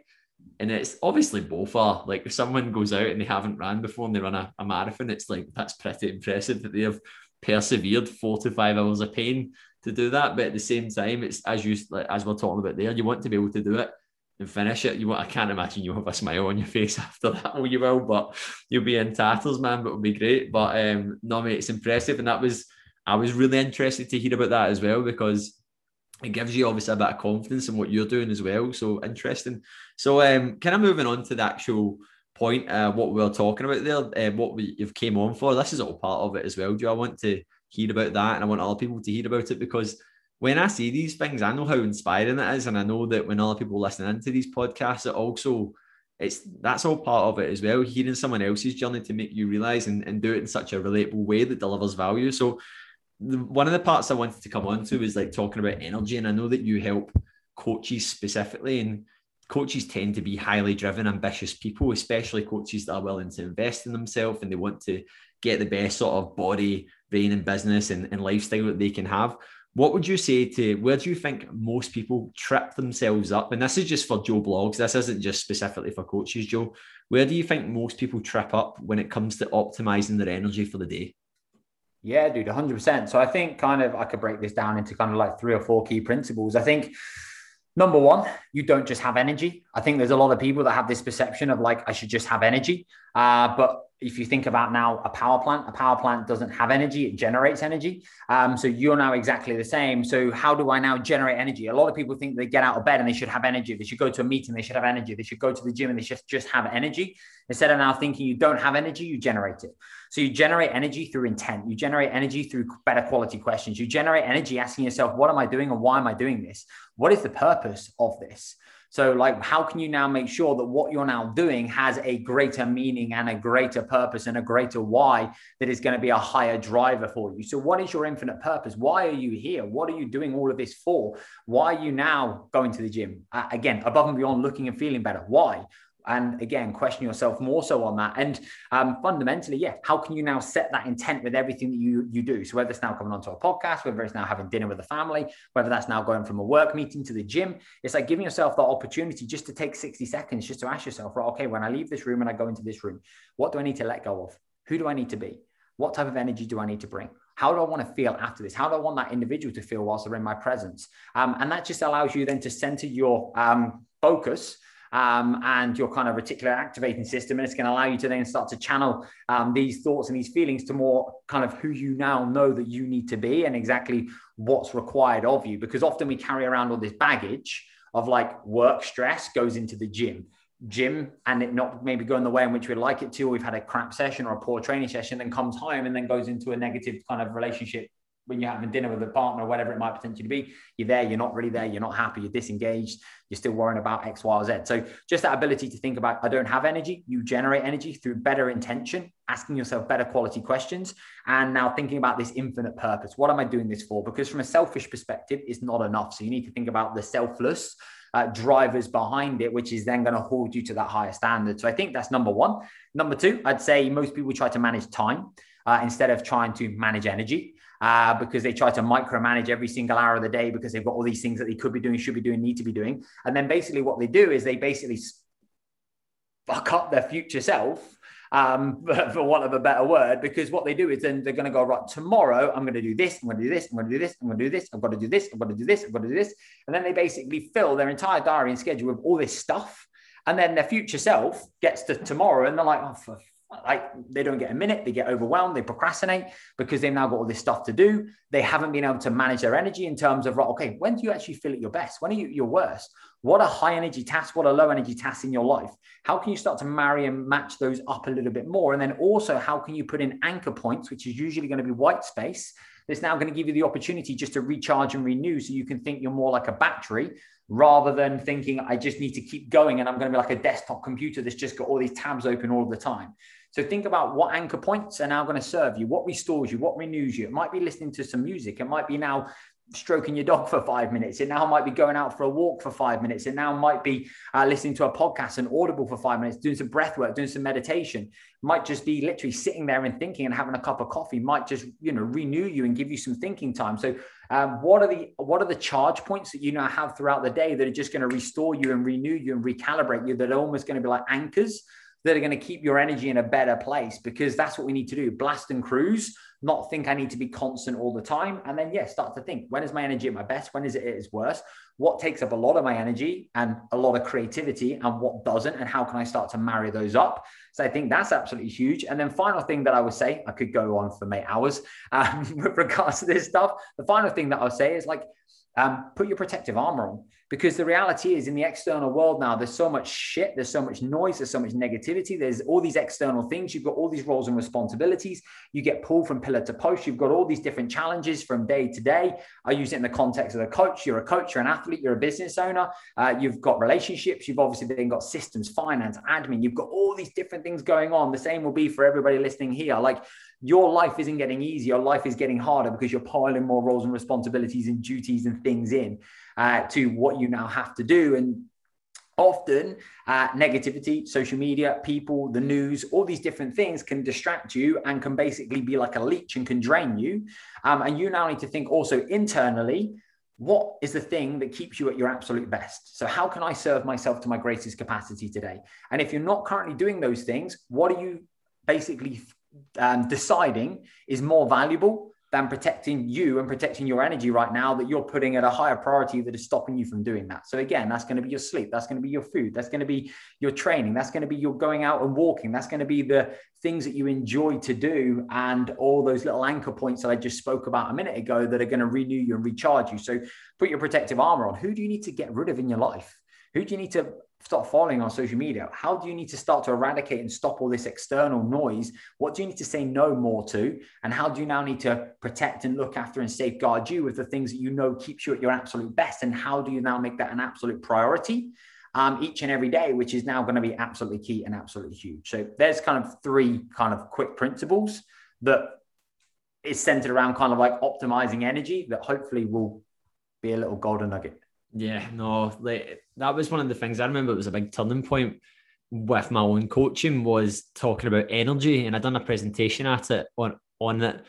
And it's obviously both are like if someone goes out and they haven't ran before and they run a, a marathon, it's like that's pretty impressive that they have persevered four to five hours of pain to do that. But at the same time, it's as you as we're talking about there, you want to be able to do it and finish it. You I can't imagine you have a smile on your face after that. Well, you will, but you'll be in tatters, man. But it'll be great. But um, no, mate, it's impressive, and that was I was really interested to hear about that as well because it gives you obviously a bit of confidence in what you're doing as well. So interesting. So um, kind of moving on to the actual point, uh, what we were talking about there, uh, what we, you've came on for. This is all part of it as well. Do I want to hear about that, and I want other people to hear about it because when I see these things, I know how inspiring it is, and I know that when other people listen into these podcasts, it also it's that's all part of it as well. Hearing someone else's journey to make you realize and, and do it in such a relatable way that delivers value. So the, one of the parts I wanted to come on to is like talking about energy, and I know that you help coaches specifically, and coaches tend to be highly driven, ambitious people, especially coaches that are willing to invest in themselves and they want to get the best sort of body, brain, and business and, and lifestyle that they can have. What would you say to where do you think most people trip themselves up? And this is just for Joe Bloggs. This isn't just specifically for coaches, Joe. Where do you think most people trip up when it comes to optimizing their energy for the day? Yeah, dude, 100%. So I think kind of I could break this down into kind of like three or four key principles. I think number one, you don't just have energy. I think there's a lot of people that have this perception of like, I should just have energy. Uh, but if you think about now a power plant, a power plant doesn't have energy, it generates energy. Um, so you're now exactly the same. So how do I now generate energy? A lot of people think they get out of bed and they should have energy. They should go to a meeting, they should have energy. They should go to the gym and they should just have energy. Instead of now thinking you don't have energy, you generate it. So you generate energy through intent. You generate energy through better quality questions. You generate energy asking yourself, what am I doing and why am I doing this? What is the purpose of this? So, like, how can you now make sure that what you're now doing has a greater meaning and a greater purpose and a greater why that is going to be a higher driver for you? So, what is your infinite purpose? Why are you here? What are you doing all of this for? Why are you now going to the gym? Uh, again, above and beyond looking and feeling better. Why? And again question yourself more so on that. And um, fundamentally yeah how can you now set that intent with everything that you you do? So whether it's now coming onto a podcast whether it's now having dinner with the family whether that's now going from a work meeting to the gym it's like giving yourself that opportunity just to take 60 seconds just to ask yourself right okay when i leave this room and i go into this room what do i need to let go of? Who do i need to be? What type of energy do i need to bring? How do I want to feel after this? How do I want that individual to feel whilst they're in my presence? Um, and that just allows you then to center your um, focus um, and your kind of reticular activating system. And it's going to allow you to then start to channel um, these thoughts and these feelings to more kind of who you now know that you need to be and exactly what's required of you. Because often we carry around all this baggage of like work stress goes into the gym gym and it not maybe going the way in which we'd like it to, or we've had a crap session or a poor training session, then comes home and then goes into a negative kind of relationship when you're having dinner with a partner whatever it might potentially be, you're there, you're not really there, you're not happy, you're disengaged, you're still worrying about X, Y, or Z. So just that ability to think about, I don't have energy, you generate energy through better intention, asking yourself better quality questions, and now thinking about this infinite purpose. What am I doing this for? Because from a selfish perspective, it's not enough. So you need to think about the selfless uh, drivers behind it, which is then going to hold you to that higher standard. So I think that's number one. Number two, I'd say most people try to manage time uh, instead of trying to manage energy uh, because they try to micromanage every single hour of the day because they've got all these things that they could be doing, should be doing, need to be doing. And then basically what they do is they basically fuck up their future self um, for want of a better word, because what they do is then they're going to go, right, tomorrow I'm going to do this, I'm going to do this, I'm going to do this, I'm going to do this, I've got to do this, I've got to do this, I've got to do this. And then they basically fill their entire diary and schedule with all this stuff. And then their future self gets to tomorrow and they're like, oh, for like they don't get a minute, they get overwhelmed, they procrastinate because they've now got all this stuff to do. They haven't been able to manage their energy in terms of, right, okay, when do you actually feel at your best? When are you your worst? What are high energy tasks? What are low energy tasks in your life? How can you start to marry and match those up a little bit more? And then also, how can you put in anchor points, which is usually going to be white space, that's now going to give you the opportunity just to recharge and renew so you can think you're more like a battery rather than thinking I just need to keep going and I'm going to be like a desktop computer that's just got all these tabs open all the time. So think about what anchor points are now going to serve you, what restores you, what renews you. It might be listening to some music. It might be now stroking your dog for five minutes. It now might be going out for a walk for five minutes. It now might be uh, listening to a podcast and audible for five minutes, doing some breath work, doing some meditation. It might just be literally sitting there and thinking and having a cup of coffee. Might just you know renew you and give you some thinking time. So, um, what are the what are the charge points that you now have throughout the day that are just going to restore you and renew you and recalibrate you? That are almost going to be like anchors that are going to keep your energy in a better place because that's what we need to do. Blast and cruise not think i need to be constant all the time. And then yeah start to think when is my energy at my best? When is it at its worst? What takes up a lot of my energy and a lot of creativity and what doesn't? And how can i start to marry those up? So i think that's absolutely huge. And then final thing that i would say i could go on for many hours um, with regards to this stuff. The final thing that i'll say is like um, put your protective armor on because the reality is in the external world now there's so much shit there's so much noise there's so much negativity there's all these external things. You've got all these roles and responsibilities. You get pulled from pillar to post. You've got all these different challenges from day to day. I use it in the context of a coach. You're a coach you're an athlete you're a business owner. Uh, you've got relationships. You've obviously then got systems finance admin. You've got all these different things going on. The same will be for everybody listening here. Like your life isn't getting easier. Your life is getting harder because you're piling more roles and responsibilities and duties and things in uh, to what you now have to do. And often uh, negativity, social media, people, the news, all these different things can distract you and can basically be like a leech and can drain you. Um, and you now need to think also internally what is the thing that keeps you at your absolute best? So, how can I serve myself to my greatest capacity today? And if you're not currently doing those things, what are you basically um, deciding is more valuable than protecting you and protecting your energy right now that you're putting at a higher priority that is stopping you from doing that. So again, that's going to be your sleep, that's going to be your food, that's going to be your training, that's going to be your going out and walking, that's going to be the things that you enjoy to do and all those little anchor points that I just spoke about a minute ago that are going to renew you and recharge you. So put your protective armor on. Who do you need to get rid of in your life? Who do you need to start following on social media? How do you need to start to eradicate and stop all this external noise? What do you need to say no more to? And how do you now need to protect and look after and safeguard you with the things that you know keeps you at your absolute best? And how do you now make that an absolute priority? Um, each and every day, which is now going to be absolutely key and absolutely huge. So there's kind of three kind of quick principles that is centered around kind of like optimizing energy that hopefully will be a little golden nugget. Yeah, no, like that was one of the things I remember. It was a big turning point with my own coaching was talking about energy, and I done a presentation at it on on it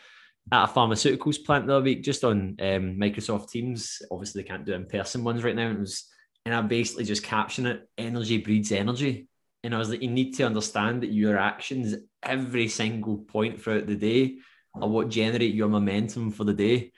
at a pharmaceuticals plant the other week, just on um, Microsoft Teams. Obviously, they can't do in person ones right now. And it was, and I basically just captioned it: "Energy breeds energy." And I was like, you need to understand that your actions every single point throughout the day are what generate your momentum for the day.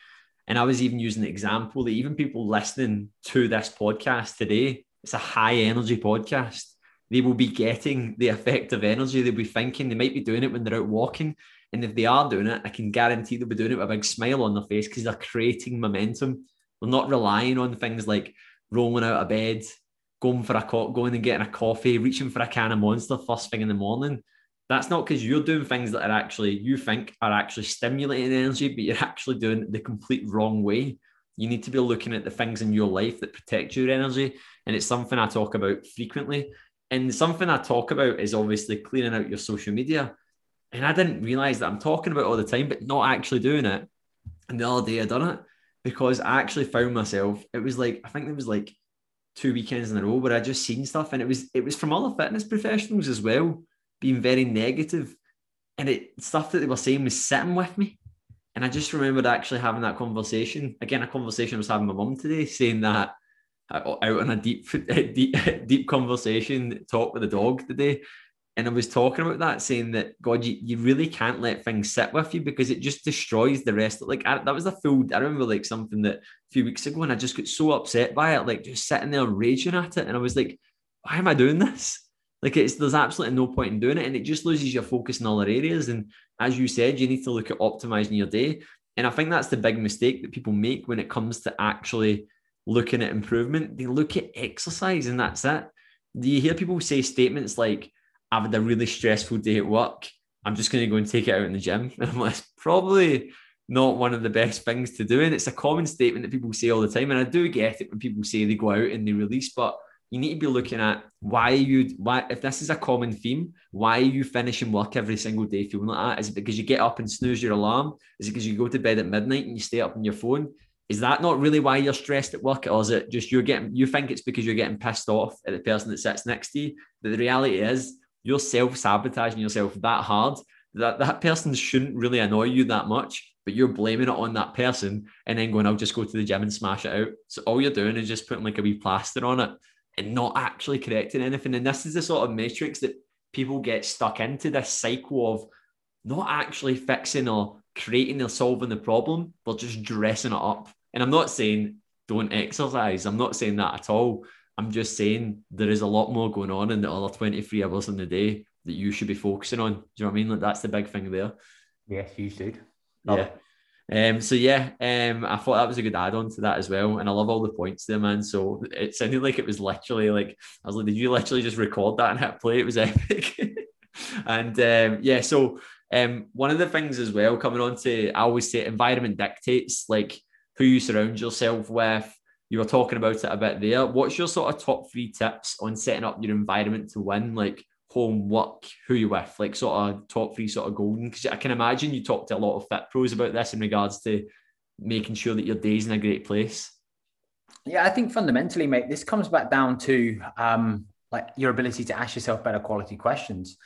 And I was even using the example that even people listening to this podcast today, it's a high energy podcast. They will be getting the effect of energy. They'll be thinking they might be doing it when they're out walking. And if they are doing it, I can guarantee they'll be doing it with a big smile on their face because they're creating momentum. They're not relying on things like rolling out of bed, going for a co- going and getting a coffee, reaching for a can of monster first thing in the morning that's not because you're doing things that are actually you think are actually stimulating energy, but you're actually doing it the complete wrong way. You need to be looking at the things in your life that protect your energy. And it's something I talk about frequently. And something I talk about is obviously cleaning out your social media. And I didn't realize that I'm talking about all the time, but not actually doing it. And the other day I done it because I actually found myself, it was like, I think it was like two weekends in a row where I just seen stuff. And it was it was from other fitness professionals as well being very negative, and it stuff that they were saying was sitting with me. And I just remembered actually having that conversation again. A conversation I was having with my mum today, saying that out on a deep, deep, deep conversation talk with the dog today, and I was talking about that, saying that God, you, you really can't let things sit with you because it just destroys the rest. Of, like I, that was a full. I remember like something that a few weeks ago, and I just got so upset by it, like just sitting there raging at it, and I was like, why am I doing this? Like it's there's absolutely no point in doing it, and it just loses your focus in other areas. And as you said, you need to look at optimizing your day. And I think that's the big mistake that people make when it comes to actually looking at improvement. They look at exercise and that's it. Do you hear people say statements like, I've had a really stressful day at work. I'm just going to go and take it out in the gym. And I'm like, probably not one of the best things to do. And it's a common statement that people say all the time. And I do get it when people say they go out and they release, but you need to be looking at why you why if this is a common theme, why are you finishing work every single day feeling like that? Is it because you get up and snooze your alarm? Is it because you go to bed at midnight and you stay up on your phone? Is that not really why you're stressed at work, or is it just you're getting you think it's because you're getting pissed off at the person that sits next to you? But the reality is you're self-sabotaging yourself that hard that that person shouldn't really annoy you that much, but you're blaming it on that person and then going, I'll just go to the gym and smash it out. So all you're doing is just putting like a wee plaster on it and not actually correcting anything. And this is the sort of matrix that people get stuck into this cycle of not actually fixing or creating or solving the problem, but just dressing it up. And I'm not saying don't exercise. I'm not saying that at all. I'm just saying there is a lot more going on in the other 23 hours in the day that you should be focusing on. Do you know what I mean? Like that's the big thing there. Yes, you should. Love yeah. It. Um, so yeah, um, I thought that was a good add-on to that as well, and I love all the points there, man. So it sounded like it was literally like I was like, did you literally just record that and hit play? It was epic. and um, yeah, so um, one of the things as well coming on to, I always say, environment dictates like who you surround yourself with. You were talking about it a bit there. What's your sort of top three tips on setting up your environment to win? Like home, work, who you with, like sort of top three sort of golden. Because I can imagine you talk to a lot of fit pros about this in regards to making sure that your day's in a great place. Yeah, I think fundamentally, mate, this comes back down to um, like your ability to ask yourself better quality questions.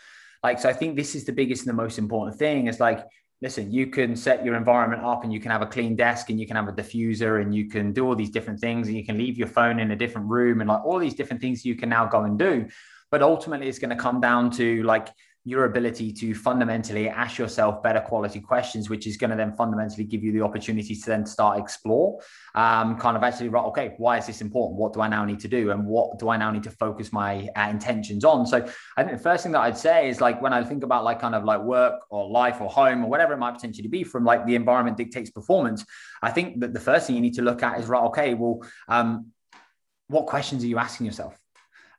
Like, so I think this is the biggest and the most important thing is like, listen, you can set your environment up and you can have a clean desk and you can have a diffuser and you can do all these different things and you can leave your phone in a different room and like all these different things you can now go and do. But ultimately, it's going to come down to like your ability to fundamentally ask yourself better quality questions, which is going to then fundamentally give you the opportunity to then start explore, um, kind of actually, right, okay, why is this important? What do I now need to do? And what do I now need to focus my uh, intentions on? So I think the first thing that I'd say is like, when I think about like kind of like work or life or home or whatever it might potentially be from like the environment dictates performance, I think that the first thing you need to look at is, right, okay, well, um, what questions are you asking yourself?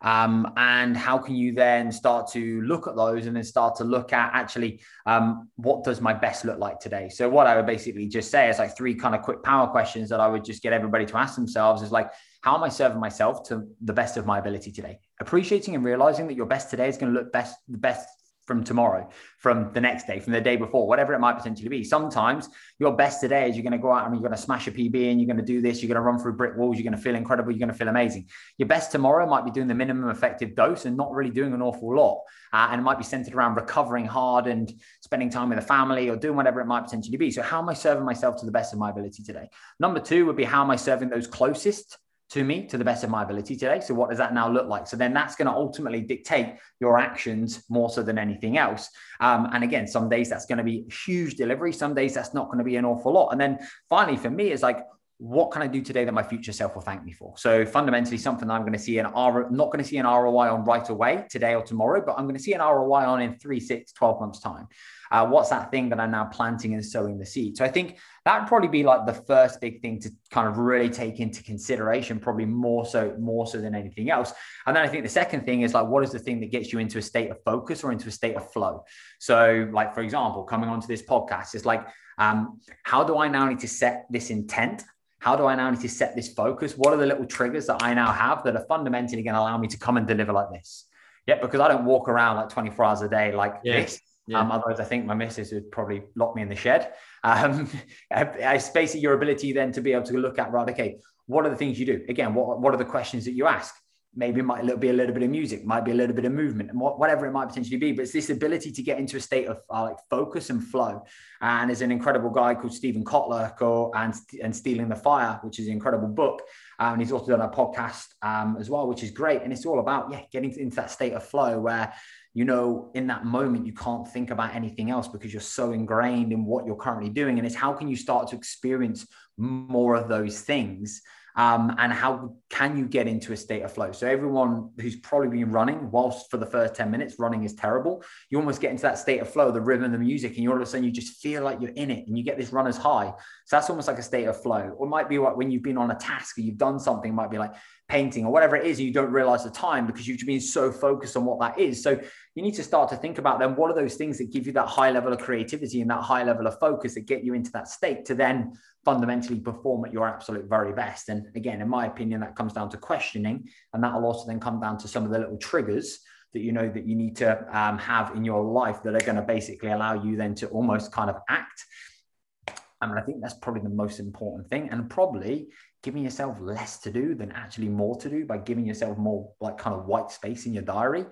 Um, and how can you then start to look at those and then start to look at actually um, what does my best look like today? So, what I would basically just say is like three kind of quick power questions that I would just get everybody to ask themselves is like, how am I serving myself to the best of my ability today? Appreciating and realizing that your best today is going to look best, the best from tomorrow, from the next day, from the day before, whatever it might potentially be. Sometimes your best today is you're going to go out and you're going to smash a PB and you're going to do this, you're going to run through brick walls, you're going to feel incredible, you're going to feel amazing. Your best tomorrow might be doing the minimum effective dose and not really doing an awful lot. Uh, and it might be centered around recovering hard and spending time with the family or doing whatever it might potentially be. So, how am I serving myself to the best of my ability today? Number two would be how am I serving those closest to me to the best of my ability today. So, what does that now look like? So, then that's going to ultimately dictate your actions more so than anything else. Um, and again, some days that's going to be huge delivery, some days that's not going to be an awful lot. And then finally, for me, it's like, what can I do today that my future self will thank me for? So fundamentally, something that I'm going to see an R, not going to see an ROI on right away today or tomorrow, but I'm going to see an ROI on in three, six, 12 months time. Uh, what's that thing that I'm now planting and sowing the seed? So I think that would probably be like the first big thing to kind of really take into consideration, probably more so, more so than anything else. And then I think the second thing is like, what is the thing that gets you into a state of focus or into a state of flow? So, like, for example, coming onto this podcast is like, um, how do I now need to set this intent how do I now need to set this focus? What are the little triggers that I now have that are fundamentally going to allow me to come and deliver like this? Yeah, because I don't walk around like 24 hours a day like yeah. this. Yeah. Um, otherwise, I think my missus would probably lock me in the shed. Um, it's basically your ability then to be able to look at, right, okay, what are the things you do? Again, what, what are the questions that you ask? Maybe it might be a little bit of music, might be a little bit of movement, and whatever it might potentially be. But it's this ability to get into a state of uh, like focus and flow. And there's an incredible guy called Steven Kotler called, and, and Stealing the Fire, which is an incredible book. Um, and he's also done a podcast um, as well, which is great. And it's all about, yeah, getting into that state of flow where you know, in that moment, you can't think about anything else because you're so ingrained in what you're currently doing. And it's how can you start to experience more of those things um, and how can you get into a state of flow? So everyone who's probably been running, whilst for the first 10 minutes, running is terrible, you almost get into that state of flow, the rhythm, the music, and you all of a sudden you just feel like you're in it and you get this runner's high. So that's almost like a state of flow. Or it might be like when you've been on a task or you've done something, might be like painting or whatever it is, and you don't realize the time because you've been so focused on what that is. So you need to start to think about then what are those things that give you that high level of creativity and that high level of focus that get you into that state to then fundamentally perform at your absolute very best. And again, in my opinion, that comes down to questioning. And that'll also then come down to some of the little triggers that you know that you need to um, have in your life that are going to basically allow you then to almost kind of act. I mean, I think that's probably the most important thing. And probably giving yourself less to do than actually more to do by giving yourself more like kind of white space in your diary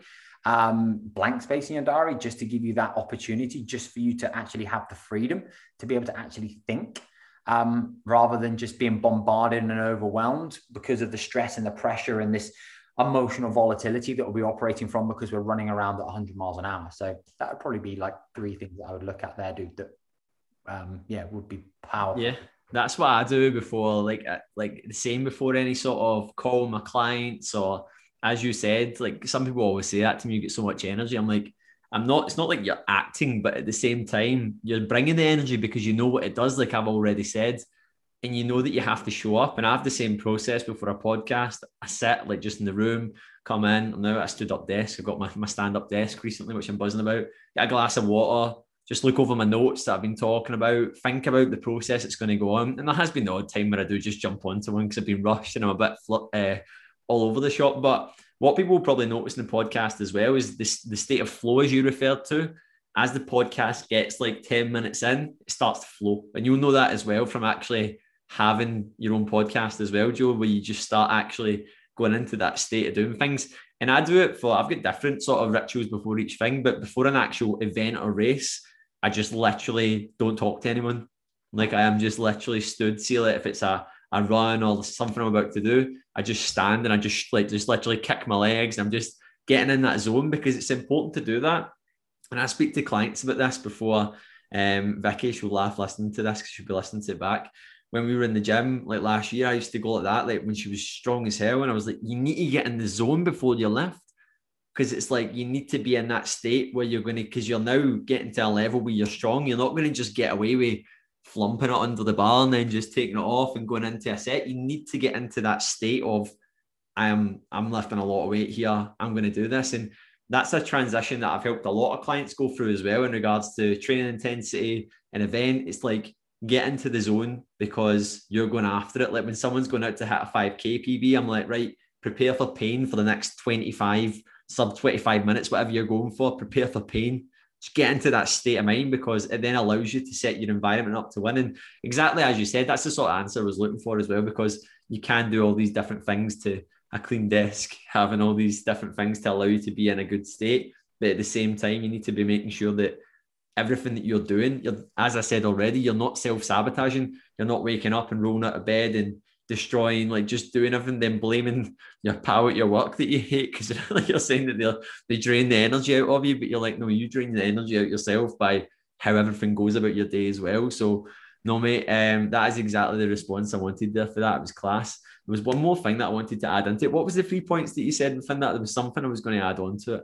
um, blank space in your diary just to give you that opportunity just for you to actually have the freedom to be able to actually think um, rather than just being bombarded and overwhelmed because of the stress and the pressure and this emotional volatility that we'll be operating from because we're running around at 100 miles an hour. So that would probably be like three things I would look at there, dude. That um, yeah would be powerful. Yeah, that's what I do before, like uh, like the same before any sort of call my clients or as you said, like some people always say that to me, you get so much energy. I'm like, I'm not, it's not like you're acting, but at the same time, you're bringing the energy because you know what it does, like I've already said. And you know that you have to show up. And I have the same process before a podcast. I sit like just in the room, come in. Now I stood up desk. I've got my, my stand up desk recently, which I'm buzzing about. Get a glass of water, just look over my notes that I've been talking about, think about the process that's going to go on. And there has been the odd time where I do just jump onto one because I've been rushed and I'm a bit uh, all over the shop. But what people will probably notice in the podcast as well is this the state of flow as you referred to. As the podcast gets like 10 minutes in, it starts to flow. And you'll know that as well from actually having your own podcast as well, Joe, where you just start actually going into that state of doing things. And I do it for I've got different sort of rituals before each thing, but before an actual event or race, I just literally don't talk to anyone. Like I am just literally stood. Like if it's a I run or something I'm about to do, I just stand and I just like just literally kick my legs. and I'm just getting in that zone because it's important to do that. And I speak to clients about this before. Um, Vicky, she'll laugh listening to this because she'll be listening to it back. When we were in the gym, like last year, I used to go like that, like when she was strong as hell. And I was like, you need to get in the zone before you lift. Because it's like you need to be in that state where you're going to, because you're now getting to a level where you're strong. You're not going to just get away with flumping it under the bar and then just taking it off and going into a set. You need to get into that state of I'm I'm lifting a lot of weight here. I'm going to do this. And that's a transition that I've helped a lot of clients go through as well in regards to training intensity and event. It's like get into the zone because you're going after it. Like when someone's going out to hit a 5k PB, I'm like, right, prepare for pain for the next 25, sub 25 minutes, whatever you're going for, prepare for pain just get into that state of mind because it then allows you to set your environment up to win. And exactly as you said, that's the sort of answer I was looking for as well, because you can do all these different things to a clean desk, having all these different things to allow you to be in a good state. But at the same time, you need to be making sure that everything that you're doing, you're, as I said already, you're not self sabotaging. You're not waking up and rolling out of bed and destroying, like just doing everything, then blaming your pal at your work that you hate because like you're saying that they they drain the energy out of you, but you're like, no, you drain the energy out yourself by how everything goes about your day as well. So no, mate, um, that is exactly the response I wanted there for that. It was class. There was one more thing that I wanted to add into it. What was the three points that you said within that? There was something I was going to add on to it.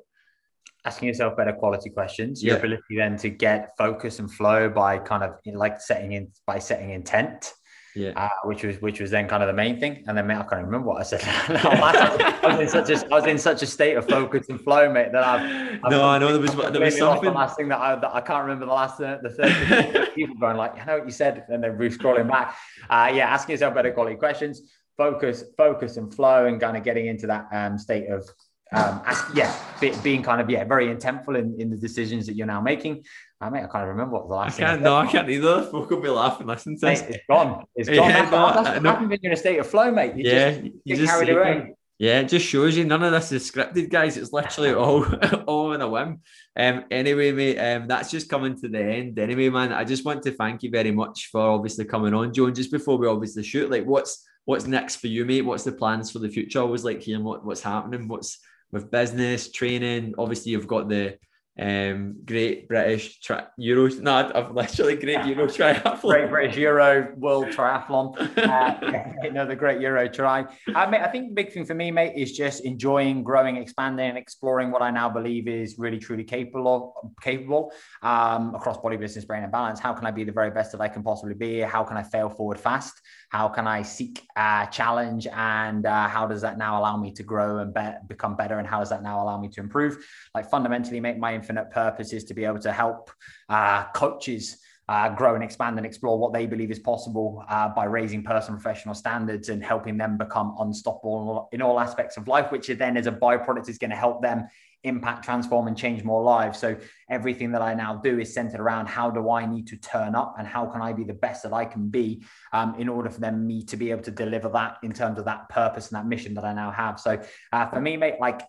Asking yourself better quality questions, your yeah. ability then to get focus and flow by kind of like setting in by setting intent yeah, uh, which was which was then kind of the main thing. And then mate, I can't remember what I said. I was in such a I was in such a state of focus and flow, mate, that I've, I've no, I know there was there was something. The last thing that I, that I can't remember the last uh, the third people going like, I know what you said, and then re scrolling back. Uh, yeah, asking yourself better quality questions, focus, focus and flow, and kind of getting into that um, state of um, yeah, be, being kind of yeah very intentful in, in the decisions that you're now making. I mean, I can't remember what the last. I can't. No, I can't either. Folk will be laughing listening to mate, this. It's gone. It's gone. Yeah, that's, no, that's what happens when you're in a state of flow, mate. You yeah, just, you just carried away. Yeah, it just shows you none of this is scripted, guys. It's literally all all in a whim. Um, anyway, mate, um, that's just coming to the end. Anyway, man, I just want to thank you very much for obviously coming on, Joe. And just before we obviously shoot, like, what's what's next for you, mate? What's the plans for the future? I always like hearing what, what's happening. What's with business training? Obviously, you've got the um, great British tri- Euro. No, I've literally great Euro triathlon. Great British Euro World Triathlon. Uh, another great Euro try. I, mean, I think the big thing for me, mate, is just enjoying, growing, expanding, and exploring what I now believe is really, truly capable of, capable um, across body, business, brain, and balance. How can I be the very best that I can possibly be? How can I fail forward fast? How can I seek a challenge? And uh, how does that now allow me to grow and be- become better? And how does that now allow me to improve? Like fundamentally, make my infinite purpose is to be able to help uh, coaches uh, grow and expand and explore what they believe is possible uh, by raising personal professional standards and helping them become unstoppable in all aspects of life, which then, as a byproduct, is going to help them impact, transform, and change more lives. So everything that I now do is centered around how do I need to turn up and how can I be the best that I can be um, in order for them me to be able to deliver that in terms of that purpose and that mission that I now have. So uh, for me, mate, like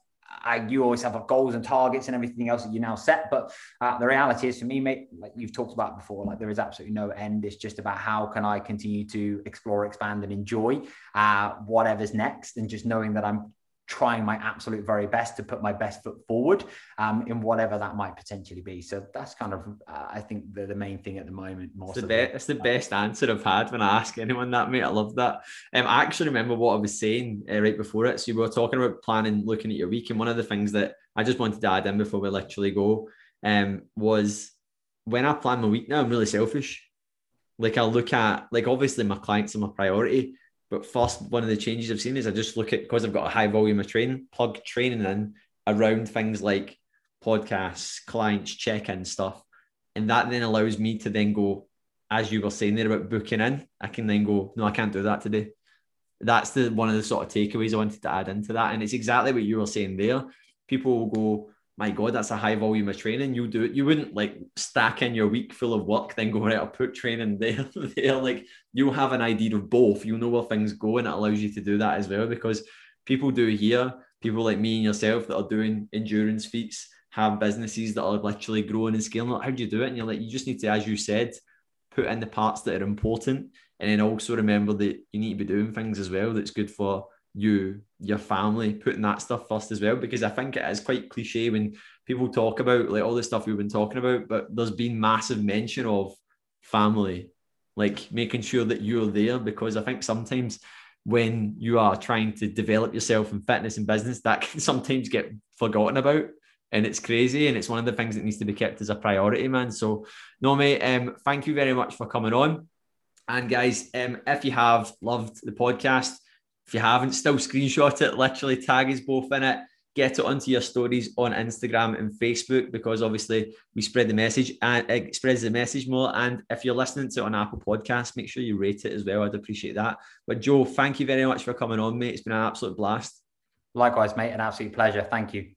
I, you always have goals and targets and everything else that you now set. But uh, the reality is for me, mate, like you've talked about before, like there is absolutely no end. It's just about how can I continue to explore, expand, and enjoy uh, whatever's next, and just knowing that I'm trying my absolute very best to put my best foot forward um, in whatever that might potentially be. So that's kind of, uh, I think, the, the main thing at the moment. More it's, the, be- it's the best answer I've had when I ask anyone that, mate. I love that. Um, I actually remember what I was saying uh, right before it. So you were talking about planning, looking at your week, and one of the things that I just wanted to add in before we literally go um, was when I plan my week now, I'm really selfish. Like I look at, like obviously my clients are my priority, but first, one of the changes I've seen is I just look at because I've got a high volume of training, plug training in around things like podcasts, clients, check-in stuff, and that then allows me to then go, as you were saying there about booking in, I can then go, no, I can't do that today. That's the one of the sort of takeaways I wanted to add into that, and it's exactly what you were saying there. People will go, my God, that's a high volume of training. You do it. You wouldn't like stack in your week full of work, then go right, I'll put training there. there. Like you'll have an idea of both. You know where things go, and it allows you to do that as well. Because people do here, people like me and yourself that are doing endurance feats, have businesses that are literally growing and scaling. Like, how do you do it? And you're like, you just need to, as you said, put in the parts that are important. And then also remember that you need to be doing things as well that's good for you, your family, putting that stuff first as well. Because I think it is quite cliche when people talk about like all the stuff we've been talking about, but there's been massive mention of family, like making sure that you're there. Because I think sometimes when you are trying to develop yourself in fitness and business, that can sometimes get forgotten about. And it's crazy, and it's one of the things that needs to be kept as a priority, man. So, no, mate, um, thank you very much for coming on. And guys, um, if you have loved the podcast, if you haven't, still screenshot it, literally tag us both in it. Get it onto your stories on Instagram and Facebook because obviously we spread the message and it spreads the message more. And if you're listening to it on Apple Podcasts, make sure you rate it as well. I'd appreciate that. But Joe, thank you very much for coming on, mate. It's been an absolute blast. Likewise, mate. An absolute pleasure. Thank you.